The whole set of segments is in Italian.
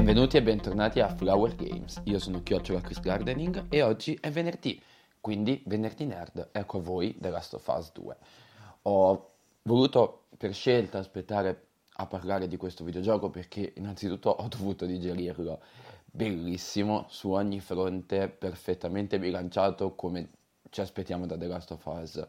Benvenuti e bentornati a Flower Games. Io sono Chiocciola Chris Gardening e oggi è venerdì, quindi venerdì nerd. Ecco a voi The Last of Us 2. Ho voluto per scelta aspettare a parlare di questo videogioco perché innanzitutto ho dovuto digerirlo. Bellissimo, su ogni fronte, perfettamente bilanciato come ci aspettiamo da The Last of Us,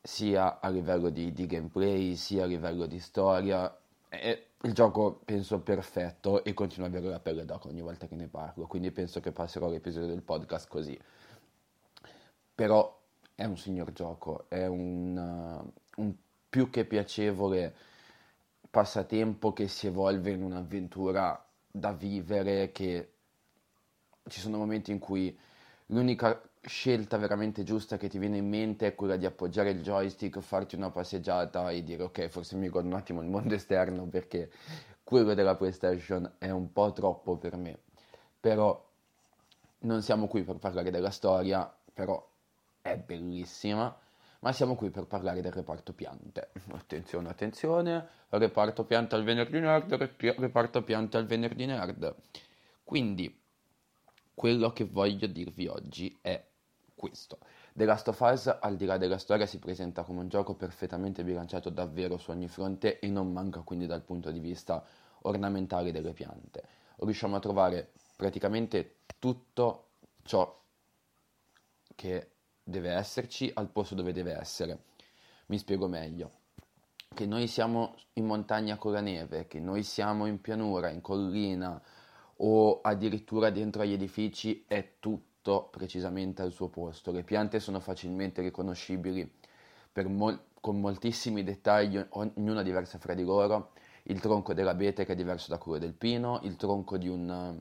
sia a livello di, di gameplay, sia a livello di storia. È il gioco penso perfetto e continuo ad avere la pelle d'oca ogni volta che ne parlo, quindi penso che passerò l'episodio del podcast così. Però è un signor gioco, è un, uh, un più che piacevole passatempo che si evolve in un'avventura da vivere che ci sono momenti in cui l'unica scelta veramente giusta che ti viene in mente è quella di appoggiare il joystick, farti una passeggiata e dire ok, forse mi godo un attimo il mondo esterno perché quello della PlayStation è un po' troppo per me. Però non siamo qui per parlare della storia, però è bellissima, ma siamo qui per parlare del reparto piante. Attenzione, attenzione, reparto piante al venerdì nerd, reparto piante al venerdì nerd. Quindi, quello che voglio dirvi oggi è questo. The Last of Us, al di là della storia, si presenta come un gioco perfettamente bilanciato davvero su ogni fronte e non manca quindi dal punto di vista ornamentale delle piante. Riusciamo a trovare praticamente tutto ciò che deve esserci al posto dove deve essere. Mi spiego meglio. Che noi siamo in montagna con la neve, che noi siamo in pianura, in collina o addirittura dentro agli edifici, è tutto tutto precisamente al suo posto. Le piante sono facilmente riconoscibili mol- con moltissimi dettagli, ognuna diversa fra di loro. Il tronco dell'abete che è diverso da quello del pino, il tronco di un,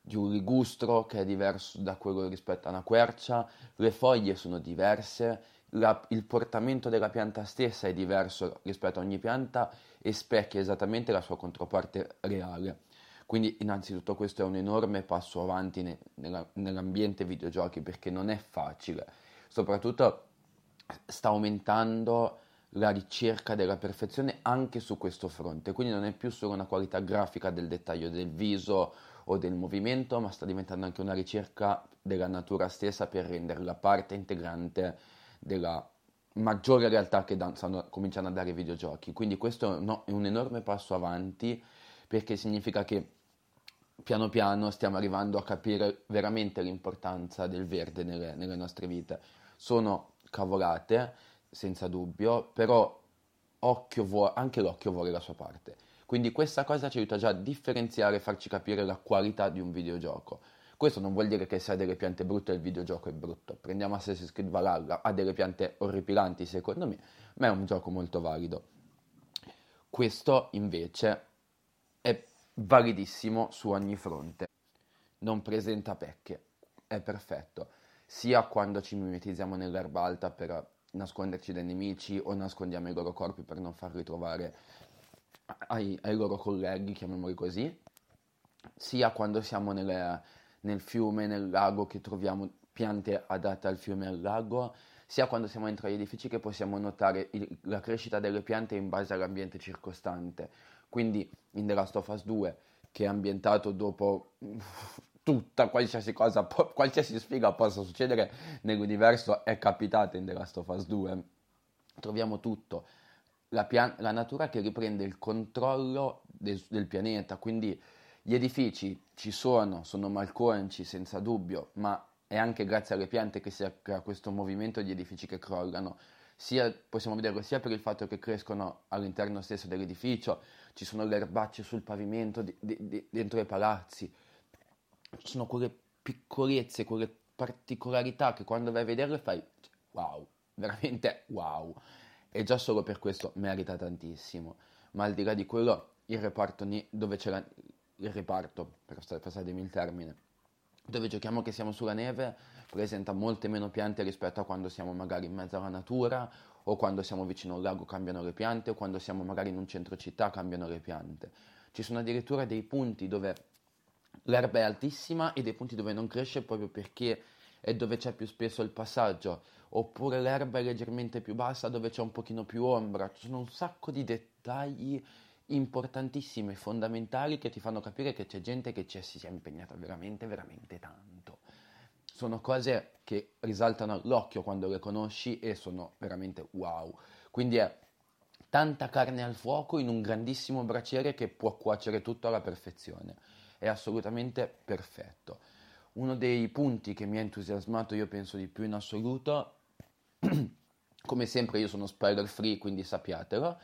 di un ligustro che è diverso da quello rispetto a una quercia, le foglie sono diverse, la, il portamento della pianta stessa è diverso rispetto a ogni pianta e specchia esattamente la sua controparte reale. Quindi innanzitutto questo è un enorme passo avanti ne, nella, nell'ambiente videogiochi perché non è facile, soprattutto sta aumentando la ricerca della perfezione anche su questo fronte, quindi non è più solo una qualità grafica del dettaglio del viso o del movimento, ma sta diventando anche una ricerca della natura stessa per renderla parte integrante della maggiore realtà che dan- stanno cominciando a dare i videogiochi. Quindi questo no, è un enorme passo avanti perché significa che piano piano stiamo arrivando a capire veramente l'importanza del verde nelle, nelle nostre vite. Sono cavolate, senza dubbio, però vuole, anche l'occhio vuole la sua parte. Quindi questa cosa ci aiuta già a differenziare e farci capire la qualità di un videogioco. Questo non vuol dire che se ha delle piante brutte il videogioco è brutto. Prendiamo Assassin's Creed Valhalla, ha delle piante orripilanti secondo me, ma è un gioco molto valido. Questo invece è validissimo su ogni fronte. Non presenta pecche, è perfetto, sia quando ci mimetizziamo nell'erba alta per nasconderci dai nemici o nascondiamo i loro corpi per non farli trovare ai, ai loro colleghi, chiamiamoli così, sia quando siamo nel, nel fiume, nel lago, che troviamo piante adatte al fiume e al lago, sia quando siamo dentro agli edifici che possiamo notare il, la crescita delle piante in base all'ambiente circostante. Quindi in The Last of Us 2, che è ambientato dopo tutta qualsiasi cosa, qualsiasi sfiga possa succedere nell'universo è capitata in The Last of Us 2, troviamo tutto. La, pian- la natura che riprende il controllo del, del pianeta, quindi gli edifici ci sono, sono malconci senza dubbio, ma è anche grazie alle piante che si crea questo movimento di edifici che crollano sia, possiamo vederlo sia per il fatto che crescono all'interno stesso dell'edificio, ci sono le erbacce sul pavimento di, di, di, dentro i palazzi, ci sono quelle piccolezze, quelle particolarità che quando vai a vederle fai wow, veramente wow. E già solo per questo merita tantissimo. Ma al di là di quello, il reparto dove c'era il reparto, per passarmi il termine, dove giochiamo che siamo sulla neve, presenta molte meno piante rispetto a quando siamo magari in mezzo alla natura o quando siamo vicino a un lago cambiano le piante o quando siamo magari in un centro città cambiano le piante. Ci sono addirittura dei punti dove l'erba è altissima e dei punti dove non cresce proprio perché è dove c'è più spesso il passaggio, oppure l'erba è leggermente più bassa dove c'è un pochino più ombra. Ci sono un sacco di dettagli importantissime, fondamentali che ti fanno capire che c'è gente che ci si è impegnata veramente, veramente tanto. Sono cose che risaltano all'occhio quando le conosci e sono veramente wow. Quindi è tanta carne al fuoco in un grandissimo braciere che può cuocere tutto alla perfezione. È assolutamente perfetto. Uno dei punti che mi ha entusiasmato, io penso di più in assoluto, come sempre io sono spoiler free, quindi sappiatelo,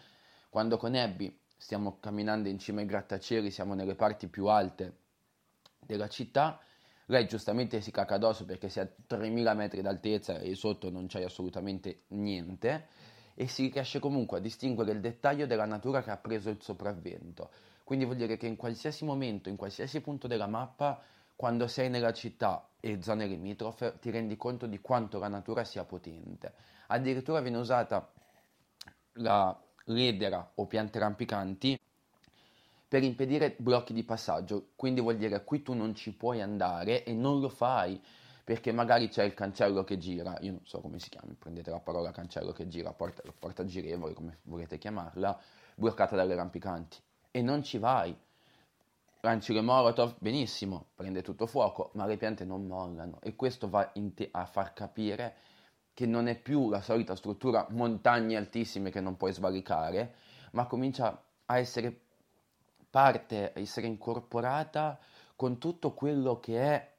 quando con Abby stiamo camminando in cima ai grattacieli, siamo nelle parti più alte della città, lei giustamente si caca addosso perché si è a 3000 metri d'altezza e sotto non c'è assolutamente niente e si riesce comunque a distinguere il dettaglio della natura che ha preso il sopravvento. Quindi vuol dire che in qualsiasi momento, in qualsiasi punto della mappa, quando sei nella città e zone limitrofe, ti rendi conto di quanto la natura sia potente. Addirittura viene usata la ledera o piante rampicanti per impedire blocchi di passaggio, quindi vuol dire qui tu non ci puoi andare e non lo fai perché magari c'è il cancello che gira, io non so come si chiama, prendete la parola cancello che gira, porta, porta girevole, come volete chiamarla, bloccata dalle rampicanti. E non ci vai. Lanci le molotov, benissimo, prende tutto fuoco, ma le piante non mollano. E questo va te- a far capire che non è più la solita struttura montagne altissime che non puoi svalicare, ma comincia a essere parte, a essere incorporata con tutto quello che è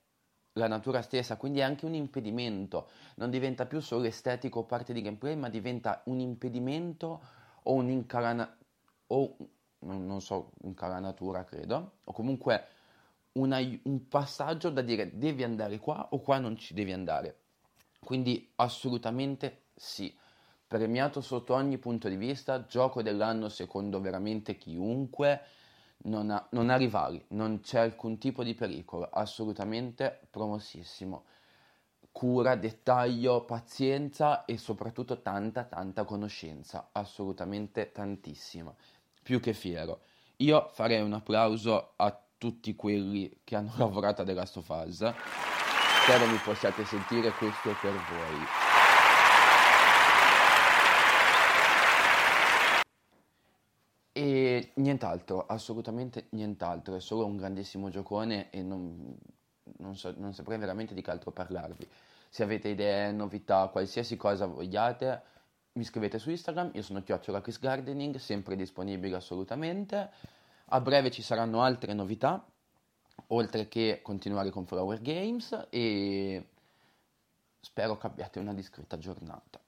la natura stessa, quindi è anche un impedimento, non diventa più solo estetico o parte di gameplay, ma diventa un impedimento o un incarana o non so, incaranatura credo, o comunque una, un passaggio da dire devi andare qua o qua non ci devi andare. Quindi assolutamente sì. Premiato sotto ogni punto di vista, gioco dell'anno secondo veramente chiunque non ha, non ha rivali, non c'è alcun tipo di pericolo, assolutamente promossissimo. Cura, dettaglio, pazienza e soprattutto tanta, tanta conoscenza, assolutamente tantissima, più che fiero. Io farei un applauso a tutti quelli che hanno lavorato a The Last of Us. Spero mi possiate sentire, questo per voi. E nient'altro, assolutamente nient'altro, è solo un grandissimo giocone e non, non, so, non saprei veramente di che altro parlarvi. Se avete idee, novità, qualsiasi cosa vogliate, mi scrivete su Instagram, io sono Chiocciola Chris Gardening, sempre disponibile assolutamente. A breve ci saranno altre novità, oltre che continuare con Flower Games e spero che abbiate una discreta giornata.